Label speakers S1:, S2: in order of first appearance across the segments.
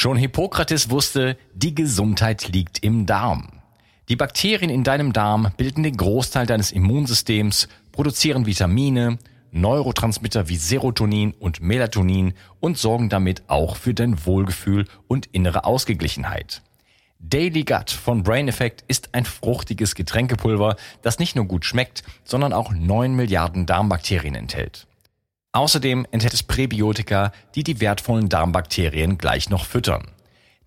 S1: Schon Hippokrates wusste, die Gesundheit liegt im Darm. Die Bakterien in deinem Darm bilden den Großteil deines Immunsystems, produzieren Vitamine, Neurotransmitter wie Serotonin und Melatonin und sorgen damit auch für dein Wohlgefühl und innere Ausgeglichenheit. Daily Gut von Brain Effect ist ein fruchtiges Getränkepulver, das nicht nur gut schmeckt, sondern auch 9 Milliarden Darmbakterien enthält. Außerdem enthält es Präbiotika, die die wertvollen Darmbakterien gleich noch füttern.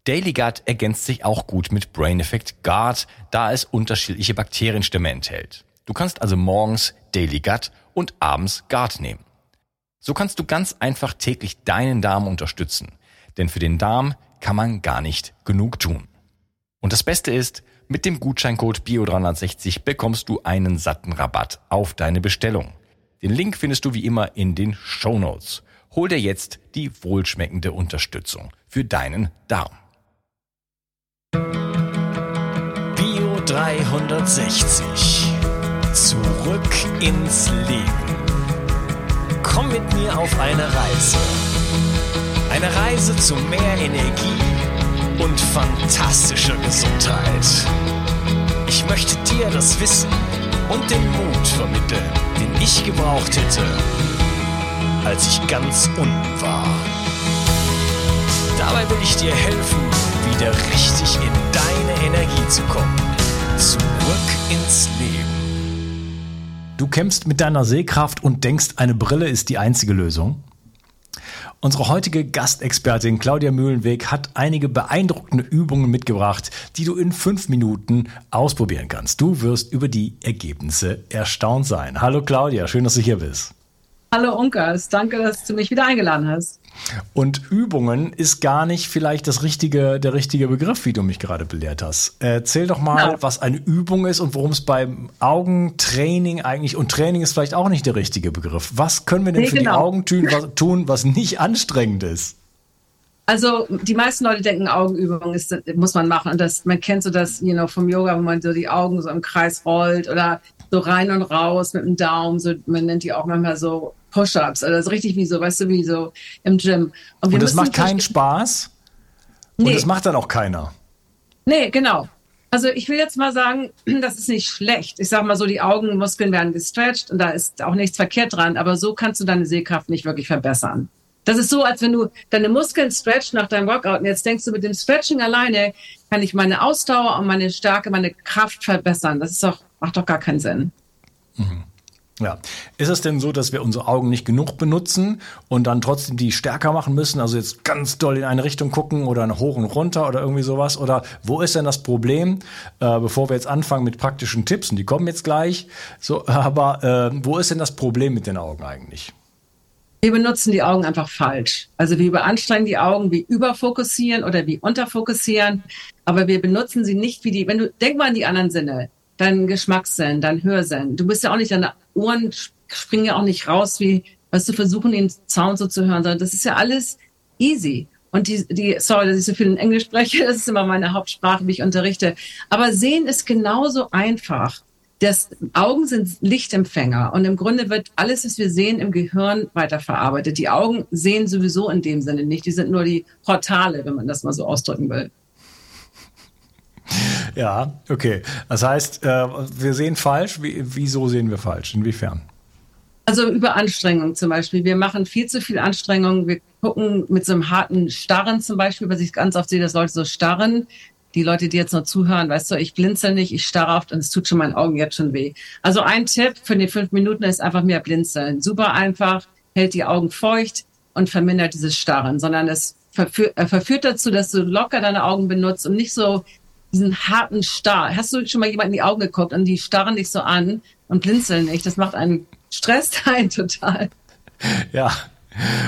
S1: Daily Gut ergänzt sich auch gut mit Brain Effect Guard, da es unterschiedliche Bakterienstämme enthält. Du kannst also morgens Daily Gut und abends Guard nehmen. So kannst du ganz einfach täglich deinen Darm unterstützen, denn für den Darm kann man gar nicht genug tun. Und das Beste ist, mit dem Gutscheincode BIO360 bekommst du einen satten Rabatt auf deine Bestellung. Den Link findest du wie immer in den Show Notes. Hol dir jetzt die wohlschmeckende Unterstützung für deinen Darm.
S2: Bio 360. Zurück ins Leben. Komm mit mir auf eine Reise. Eine Reise zu mehr Energie und fantastischer Gesundheit. Ich möchte dir das Wissen und den Mut vermitteln, den ich gebraucht hätte, als ich ganz unten war. Dabei will ich dir helfen, wieder richtig in deine Energie zu kommen. Zurück ins Leben.
S3: Du kämpfst mit deiner Sehkraft und denkst, eine Brille ist die einzige Lösung? Unsere heutige Gastexpertin Claudia Mühlenweg hat einige beeindruckende Übungen mitgebracht, die du in fünf Minuten ausprobieren kannst. Du wirst über die Ergebnisse erstaunt sein. Hallo Claudia, schön, dass du hier bist.
S4: Hallo Unkas, danke, dass du mich wieder eingeladen hast.
S3: Und Übungen ist gar nicht vielleicht das richtige, der richtige Begriff, wie du mich gerade belehrt hast. Erzähl doch mal, ja. was eine Übung ist und worum es beim Augentraining eigentlich, und Training ist vielleicht auch nicht der richtige Begriff. Was können wir denn nee, für genau. die Augen tun was, tun, was nicht anstrengend ist?
S4: Also die meisten Leute denken, Augenübungen ist, muss man machen. Und das, man kennt so das, you know, vom Yoga, wo man so die Augen so im Kreis rollt oder so rein und raus mit dem Daumen. So, man nennt die auch manchmal so Push-ups. Also richtig wie so, weißt du, wie so im Gym.
S3: Und, und das macht keinen Spaß. Und nee. das macht dann auch keiner.
S4: Nee, genau. Also ich will jetzt mal sagen, das ist nicht schlecht. Ich sage mal so, die Augenmuskeln werden gestretcht und da ist auch nichts verkehrt dran, aber so kannst du deine Sehkraft nicht wirklich verbessern. Das ist so, als wenn du deine Muskeln stretch nach deinem Workout und jetzt denkst du, mit dem Stretching alleine kann ich meine Ausdauer und meine Stärke, meine Kraft verbessern. Das ist doch, macht doch gar keinen Sinn.
S3: Mhm. Ja. Ist es denn so, dass wir unsere Augen nicht genug benutzen und dann trotzdem die stärker machen müssen? Also jetzt ganz doll in eine Richtung gucken oder hoch und runter oder irgendwie sowas? Oder wo ist denn das Problem? Äh, bevor wir jetzt anfangen mit praktischen Tipps, und die kommen jetzt gleich. So, aber äh, wo ist denn das Problem mit den Augen eigentlich?
S4: Wir benutzen die Augen einfach falsch. Also wir überanstrengen die Augen, wie überfokussieren oder wie unterfokussieren, aber wir benutzen sie nicht wie die, wenn du, denk mal an die anderen Sinne dein Geschmackssinn, dein Hörsinn. Du bist ja auch nicht, deine Ohren springen ja auch nicht raus, wie, was du versuchen, den Sound so zu hören, sondern das ist ja alles easy. Und die, die, sorry, dass ich so viel in Englisch spreche, das ist immer meine Hauptsprache, wie ich unterrichte. Aber sehen ist genauso einfach. Das Augen sind Lichtempfänger und im Grunde wird alles, was wir sehen, im Gehirn weiterverarbeitet. Die Augen sehen sowieso in dem Sinne nicht. Die sind nur die Portale, wenn man das mal so ausdrücken will.
S3: Ja, okay. Das heißt, äh, wir sehen falsch. Wie, wieso sehen wir falsch? Inwiefern?
S4: Also über Anstrengung zum Beispiel. Wir machen viel zu viel Anstrengung. Wir gucken mit so einem harten Starren zum Beispiel, was ich ganz oft sehe, dass Leute so starren. Die Leute, die jetzt noch zuhören, weißt du, ich blinzel nicht, ich starre oft und es tut schon meinen Augen jetzt schon weh. Also ein Tipp für die fünf Minuten ist einfach mehr blinzeln. Super einfach, hält die Augen feucht und vermindert dieses Starren, sondern es äh, verführt dazu, dass du locker deine Augen benutzt und nicht so diesen harten Star. Hast du schon mal jemand in die Augen geguckt und die starren dich so an und blinzeln nicht? Das macht einen Stress ein total.
S3: Ja,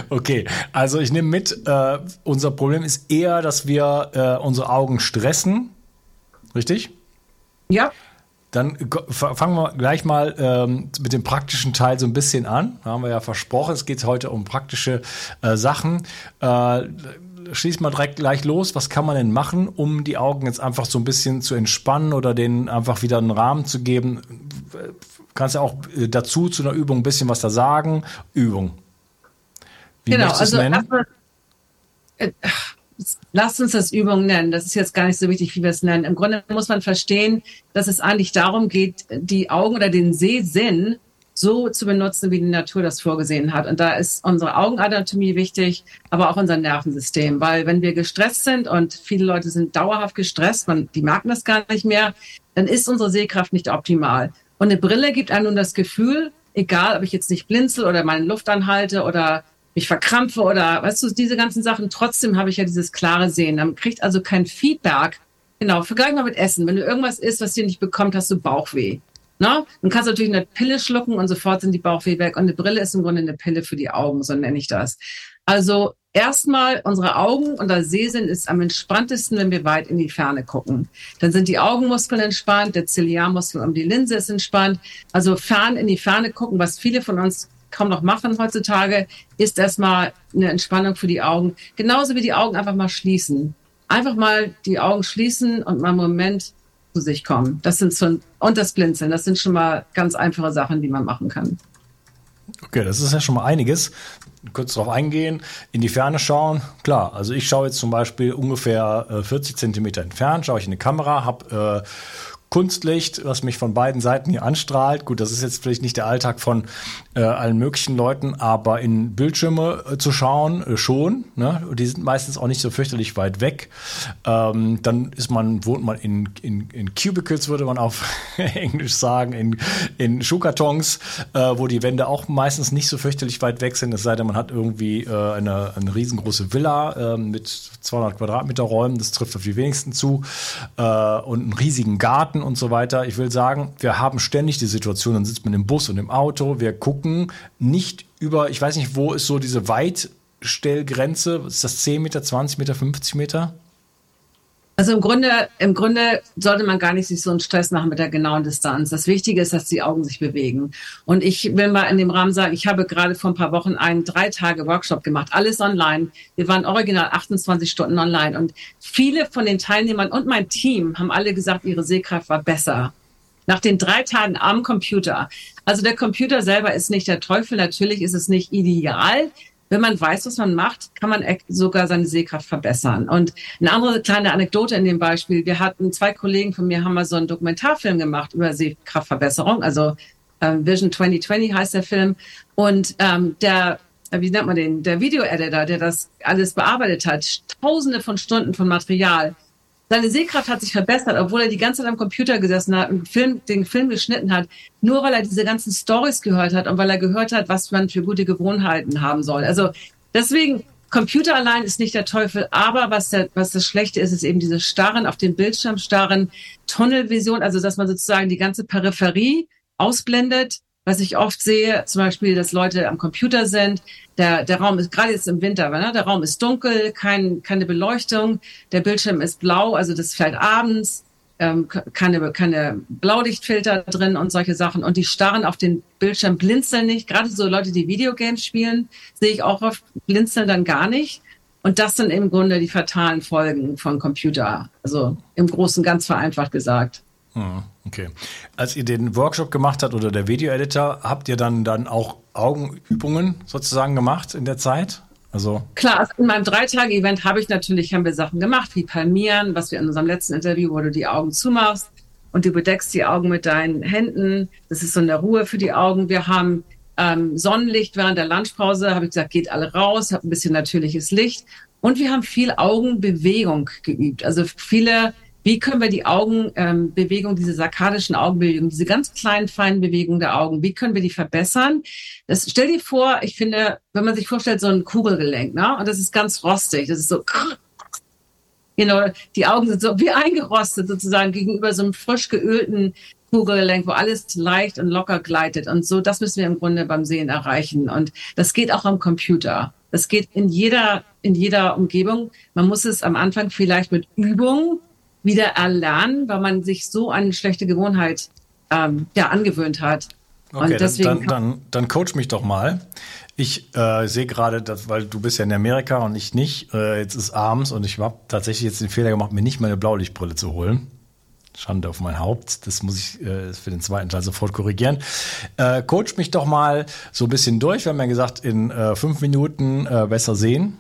S3: Okay, also ich nehme mit, äh, unser Problem ist eher, dass wir äh, unsere Augen stressen. Richtig?
S4: Ja.
S3: Dann fangen wir gleich mal ähm, mit dem praktischen Teil so ein bisschen an. Da haben wir ja versprochen, es geht heute um praktische äh, Sachen. Äh, schieß mal direkt gleich los. Was kann man denn machen, um die Augen jetzt einfach so ein bisschen zu entspannen oder denen einfach wieder einen Rahmen zu geben? Kannst ja auch äh, dazu zu einer Übung ein bisschen was da sagen. Übung.
S4: Wie genau, also nennen? Erstmal, äh, lasst uns das Übung nennen. Das ist jetzt gar nicht so wichtig, wie wir es nennen. Im Grunde muss man verstehen, dass es eigentlich darum geht, die Augen oder den Sehsinn so zu benutzen, wie die Natur das vorgesehen hat. Und da ist unsere Augenanatomie wichtig, aber auch unser Nervensystem. Weil wenn wir gestresst sind und viele Leute sind dauerhaft gestresst, man, die merken das gar nicht mehr, dann ist unsere Sehkraft nicht optimal. Und eine Brille gibt einem nun das Gefühl, egal ob ich jetzt nicht blinzel oder meine Luft anhalte oder mich verkrampfe oder weißt du, diese ganzen Sachen, trotzdem habe ich ja dieses klare Sehen. Man kriegt also kein Feedback. Genau, vergleich mal mit Essen. Wenn du irgendwas isst, was dir nicht bekommt, hast du Bauchweh. Na? Dann kannst du natürlich eine Pille schlucken und sofort sind die Bauchweh weg. Und eine Brille ist im Grunde eine Pille für die Augen, so nenne ich das. Also erstmal unsere Augen und der Sehsinn ist am entspanntesten, wenn wir weit in die Ferne gucken. Dann sind die Augenmuskeln entspannt, der Ziliarmuskel um die Linse ist entspannt. Also fern in die Ferne gucken, was viele von uns kaum noch machen heutzutage, ist erstmal eine Entspannung für die Augen. Genauso wie die Augen einfach mal schließen. Einfach mal die Augen schließen und mal einen Moment zu sich kommen. Das sind so, und das Blinzeln, das sind schon mal ganz einfache Sachen, die man machen kann.
S3: Okay, das ist ja schon mal einiges. Kurz darauf eingehen, in die Ferne schauen. Klar, also ich schaue jetzt zum Beispiel ungefähr äh, 40 Zentimeter entfernt, schaue ich in die Kamera, habe äh, Kunstlicht, was mich von beiden Seiten hier anstrahlt. Gut, das ist jetzt vielleicht nicht der Alltag von äh, allen möglichen Leuten, aber in Bildschirme äh, zu schauen äh, schon. Ne? Die sind meistens auch nicht so fürchterlich weit weg. Ähm, dann ist man, wohnt man in, in, in Cubicles, würde man auf Englisch sagen, in, in Schuhkartons, äh, wo die Wände auch meistens nicht so fürchterlich weit weg sind. Es sei denn, man hat irgendwie äh, eine, eine riesengroße Villa äh, mit 200 Quadratmeter Räumen. Das trifft auf die wenigsten zu. Äh, und einen riesigen Garten und so weiter. Ich will sagen, wir haben ständig die Situation, dann sitzt man im Bus und im Auto, wir gucken nicht über, ich weiß nicht, wo ist so diese Weitstellgrenze, ist das 10 Meter, 20 Meter, 50 Meter?
S4: Also im Grunde, im Grunde sollte man gar nicht sich so einen Stress machen mit der genauen Distanz. Das Wichtige ist, dass die Augen sich bewegen. Und ich will mal in dem Rahmen sagen, ich habe gerade vor ein paar Wochen einen drei Tage Workshop gemacht, alles online. Wir waren original 28 Stunden online und viele von den Teilnehmern und mein Team haben alle gesagt, ihre Sehkraft war besser. Nach den drei Tagen am Computer. Also der Computer selber ist nicht der Teufel. Natürlich ist es nicht ideal wenn man weiß, was man macht, kann man sogar seine Sehkraft verbessern. Und eine andere kleine Anekdote in dem Beispiel. Wir hatten zwei Kollegen von mir haben mal so einen Dokumentarfilm gemacht über Sehkraftverbesserung. Also ähm, Vision 2020 heißt der Film. Und ähm, der äh, wie nennt man den, der Video-Editor, der das alles bearbeitet hat, tausende von Stunden von Material, seine Sehkraft hat sich verbessert, obwohl er die ganze Zeit am Computer gesessen hat und Film, den Film geschnitten hat, nur weil er diese ganzen Stories gehört hat und weil er gehört hat, was man für gute Gewohnheiten haben soll. Also deswegen, Computer allein ist nicht der Teufel, aber was, der, was das Schlechte ist, ist eben dieses Starren auf den Bildschirm, Starren, Tunnelvision, also dass man sozusagen die ganze Peripherie ausblendet was ich oft sehe, zum Beispiel, dass Leute am Computer sind, der, der Raum ist, gerade jetzt im Winter, ne, der Raum ist dunkel, kein, keine Beleuchtung, der Bildschirm ist blau, also das fällt abends, ähm, keine, keine Blaulichtfilter drin und solche Sachen. Und die starren auf den Bildschirm, blinzeln nicht. Gerade so Leute, die Videogames spielen, sehe ich auch oft, blinzeln dann gar nicht. Und das sind im Grunde die fatalen Folgen von Computer. Also im Großen ganz vereinfacht gesagt.
S3: Hm, okay. Als ihr den Workshop gemacht habt oder der Video-Editor, habt ihr dann, dann auch Augenübungen sozusagen gemacht in der Zeit? Also
S4: Klar, also in meinem Drei-Tage-Event habe ich natürlich, haben wir Sachen gemacht, wie Palmieren, was wir in unserem letzten Interview, wo du die Augen zumachst und du bedeckst die Augen mit deinen Händen. Das ist so eine Ruhe für die Augen. Wir haben ähm, Sonnenlicht während der Lunchpause, habe ich gesagt, geht alle raus, habt ein bisschen natürliches Licht. Und wir haben viel Augenbewegung geübt. Also viele wie können wir die Augenbewegung, ähm, diese sarkadischen Augenbewegungen, diese ganz kleinen, feinen Bewegungen der Augen, wie können wir die verbessern? Das, stell dir vor, ich finde, wenn man sich vorstellt, so ein Kugelgelenk, ne? und das ist ganz rostig, das ist so, you know, die Augen sind so wie eingerostet sozusagen gegenüber so einem frisch geölten Kugelgelenk, wo alles leicht und locker gleitet. Und so, das müssen wir im Grunde beim Sehen erreichen. Und das geht auch am Computer. Das geht in jeder, in jeder Umgebung. Man muss es am Anfang vielleicht mit Übung wieder erlernen, weil man sich so eine schlechte Gewohnheit ähm, ja, angewöhnt hat.
S3: Okay, dann, dann, dann coach mich doch mal. Ich äh, sehe gerade, weil du bist ja in Amerika und ich nicht. Äh, jetzt ist abends und ich habe tatsächlich jetzt den Fehler gemacht, mir nicht meine Blaulichtbrille zu holen. Schande auf mein Haupt. Das muss ich äh, für den zweiten Teil sofort korrigieren. Äh, coach mich doch mal so ein bisschen durch. Wir haben ja gesagt, in äh, fünf Minuten äh, besser sehen.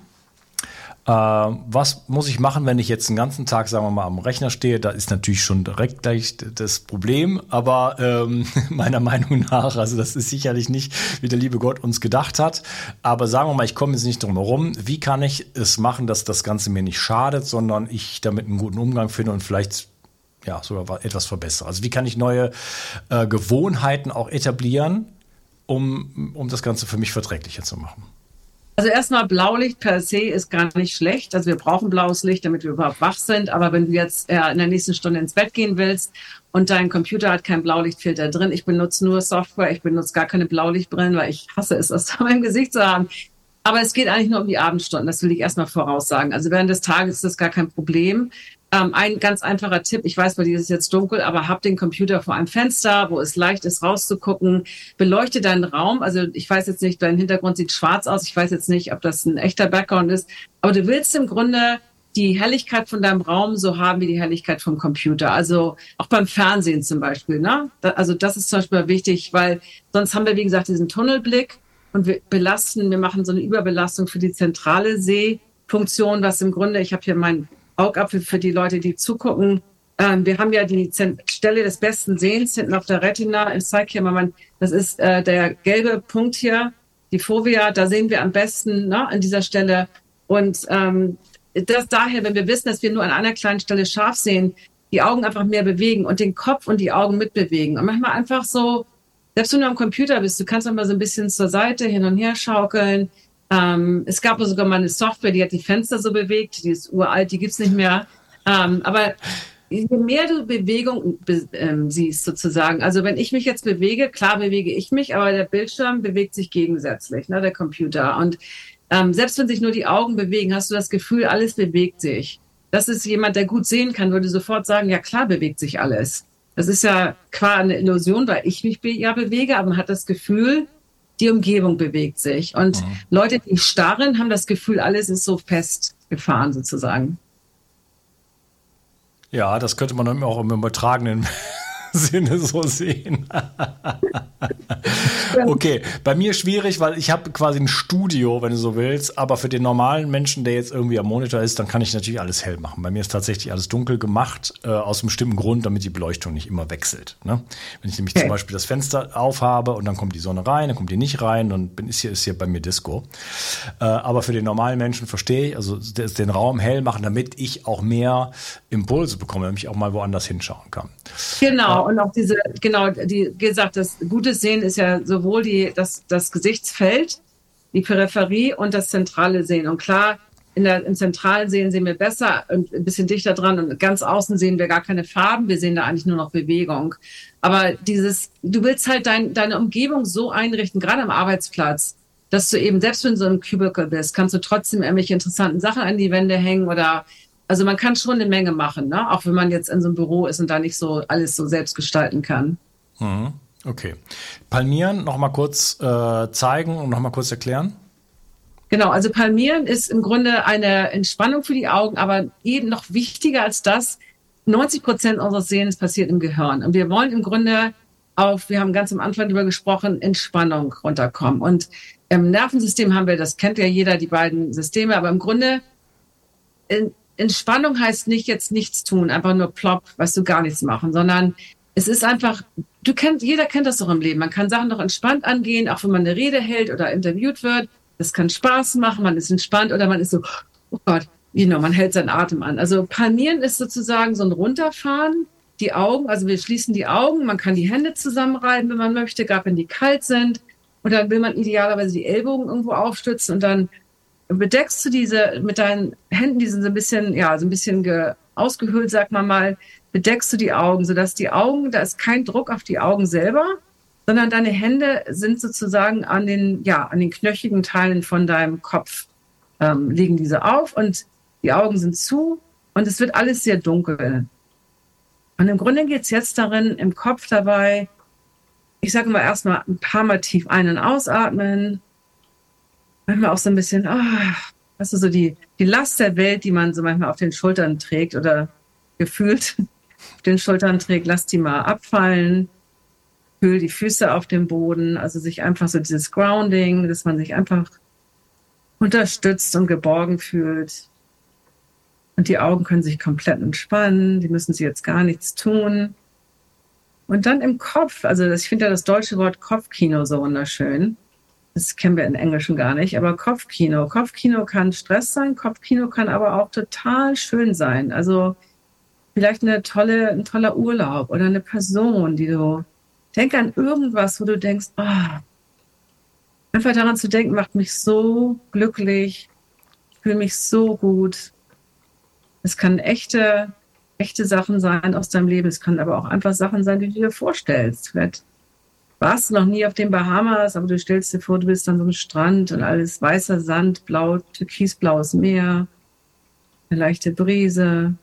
S3: Äh, was muss ich machen, wenn ich jetzt den ganzen Tag, sagen wir mal, am Rechner stehe? Da ist natürlich schon direkt gleich das Problem, aber ähm, meiner Meinung nach, also das ist sicherlich nicht, wie der liebe Gott uns gedacht hat. Aber sagen wir mal, ich komme jetzt nicht drum herum. Wie kann ich es machen, dass das Ganze mir nicht schadet, sondern ich damit einen guten Umgang finde und vielleicht ja, sogar etwas verbessere? Also wie kann ich neue äh, Gewohnheiten auch etablieren, um, um das Ganze für mich verträglicher zu machen?
S4: Also erstmal Blaulicht per se ist gar nicht schlecht. Also wir brauchen blaues Licht, damit wir überhaupt wach sind. Aber wenn du jetzt äh, in der nächsten Stunde ins Bett gehen willst und dein Computer hat keinen Blaulichtfilter drin, ich benutze nur Software, ich benutze gar keine Blaulichtbrillen, weil ich hasse es, das vor meinem Gesicht zu haben. Aber es geht eigentlich nur um die Abendstunden, das will ich erstmal voraussagen. Also während des Tages ist das gar kein Problem. Ähm, ein ganz einfacher Tipp, ich weiß, bei dir ist es jetzt dunkel, aber hab den Computer vor einem Fenster, wo es leicht ist rauszugucken. Beleuchte deinen Raum. Also ich weiß jetzt nicht, dein Hintergrund sieht schwarz aus. Ich weiß jetzt nicht, ob das ein echter Background ist. Aber du willst im Grunde die Helligkeit von deinem Raum so haben wie die Helligkeit vom Computer. Also auch beim Fernsehen zum Beispiel. Ne? Also das ist zum Beispiel wichtig, weil sonst haben wir, wie gesagt, diesen Tunnelblick und wir belasten, wir machen so eine Überbelastung für die zentrale Sehfunktion, was im Grunde, ich habe hier mein Augapfel für die Leute, die zugucken. Ähm, wir haben ja die Stelle des besten Sehens hinten auf der Retina. Ich zeige hier mal, das ist äh, der gelbe Punkt hier, die Fovea. Da sehen wir am besten ne, an dieser Stelle. Und ähm, das daher, wenn wir wissen, dass wir nur an einer kleinen Stelle scharf sehen, die Augen einfach mehr bewegen und den Kopf und die Augen mitbewegen. Und manchmal einfach so, selbst wenn du am Computer bist, du kannst auch mal so ein bisschen zur Seite hin und her schaukeln. Ähm, es gab sogar mal eine Software, die hat die Fenster so bewegt, die ist uralt, die gibt's nicht mehr. Ähm, aber je mehr du Bewegung ähm, siehst sozusagen, also wenn ich mich jetzt bewege, klar bewege ich mich, aber der Bildschirm bewegt sich gegensätzlich, ne, der Computer. Und ähm, selbst wenn sich nur die Augen bewegen, hast du das Gefühl, alles bewegt sich. Das ist jemand, der gut sehen kann, würde sofort sagen, ja klar bewegt sich alles. Das ist ja qua eine Illusion, weil ich mich ja bewege, aber man hat das Gefühl, die Umgebung bewegt sich. Und mhm. Leute, die starren, haben das Gefühl, alles ist so festgefahren sozusagen.
S3: Ja, das könnte man auch im übertragenen Sinne so sehen. okay, bei mir schwierig, weil ich habe quasi ein Studio, wenn du so willst, aber für den normalen Menschen, der jetzt irgendwie am Monitor ist, dann kann ich natürlich alles hell machen. Bei mir ist tatsächlich alles dunkel gemacht, äh, aus einem bestimmten Grund, damit die Beleuchtung nicht immer wechselt. Ne? Wenn ich nämlich okay. zum Beispiel das Fenster aufhabe und dann kommt die Sonne rein, dann kommt die nicht rein, dann bin, ist hier, ist hier bei mir Disco. Äh, aber für den normalen Menschen verstehe ich, also den Raum hell machen, damit ich auch mehr Impulse bekomme, damit ich auch mal woanders hinschauen kann.
S4: Genau, und auch diese, genau, die gesagt, das gutes Sehen ist ja sowohl die, das, das Gesichtsfeld, die Peripherie und das zentrale Sehen. Und klar, in der, im zentralen Sehen sehen wir besser und ein bisschen dichter dran und ganz außen sehen wir gar keine Farben. Wir sehen da eigentlich nur noch Bewegung. Aber dieses, du willst halt dein, deine Umgebung so einrichten, gerade am Arbeitsplatz, dass du eben, selbst wenn du so im Cubicle bist, kannst du trotzdem irgendwelche interessanten Sachen an die Wände hängen oder also man kann schon eine Menge machen, ne? auch wenn man jetzt in so einem Büro ist und da nicht so alles so selbst gestalten kann.
S3: Mhm. Okay. Palmieren noch mal kurz äh, zeigen und noch mal kurz erklären.
S4: Genau, also Palmieren ist im Grunde eine Entspannung für die Augen, aber eben noch wichtiger als das, 90 Prozent unseres Sehens passiert im Gehirn. Und wir wollen im Grunde auf, wir haben ganz am Anfang darüber gesprochen, Entspannung runterkommen. Und im Nervensystem haben wir, das kennt ja jeder, die beiden Systeme, aber im Grunde Entspannung heißt nicht jetzt nichts tun, einfach nur plopp, weißt du, gar nichts machen, sondern es ist einfach, du kennst, jeder kennt das doch im Leben. Man kann Sachen doch entspannt angehen, auch wenn man eine Rede hält oder interviewt wird. Das kann Spaß machen, man ist entspannt oder man ist so, oh Gott, you know, man hält seinen Atem an. Also Palmieren ist sozusagen so ein Runterfahren, die Augen, also wir schließen die Augen, man kann die Hände zusammenreiben, wenn man möchte, gerade wenn die kalt sind. Und dann will man idealerweise die Ellbogen irgendwo aufstützen und dann bedeckst du diese mit deinen Händen, die sind so ein bisschen, ja, so ein bisschen ge, ausgehöhlt, sag mal mal, bedeckst du die Augen, sodass die Augen, da ist kein Druck auf die Augen selber, sondern deine Hände sind sozusagen an den, ja, an den knöchigen Teilen von deinem Kopf, ähm, liegen diese auf und die Augen sind zu und es wird alles sehr dunkel. Und im Grunde geht es jetzt darin, im Kopf dabei, ich sage mal erstmal ein paar Mal tief ein- und ausatmen manchmal auch so ein bisschen, ah, weißt du, so die, die Last der Welt, die man so manchmal auf den Schultern trägt oder gefühlt auf den Schultern trägt, lass die mal abfallen. Fühl die Füße auf dem Boden, also sich einfach so dieses Grounding, dass man sich einfach unterstützt und geborgen fühlt. Und die Augen können sich komplett entspannen, die müssen sie jetzt gar nichts tun. Und dann im Kopf, also ich finde ja das deutsche Wort Kopfkino so wunderschön. Das kennen wir in Englischen gar nicht, aber Kopfkino. Kopfkino kann Stress sein, Kopfkino kann aber auch total schön sein. Also vielleicht eine tolle, ein toller Urlaub oder eine Person, die du, denk an irgendwas, wo du denkst, oh, einfach daran zu denken, macht mich so glücklich, fühle mich so gut. Es kann echte, echte Sachen sein aus deinem Leben. Es kann aber auch einfach Sachen sein, die du dir vorstellst. Vielleicht warst noch nie auf den Bahamas, aber du stellst dir vor, du bist an so einem Strand und alles weißer Sand, blau, türkisblaues Meer, eine leichte Brise.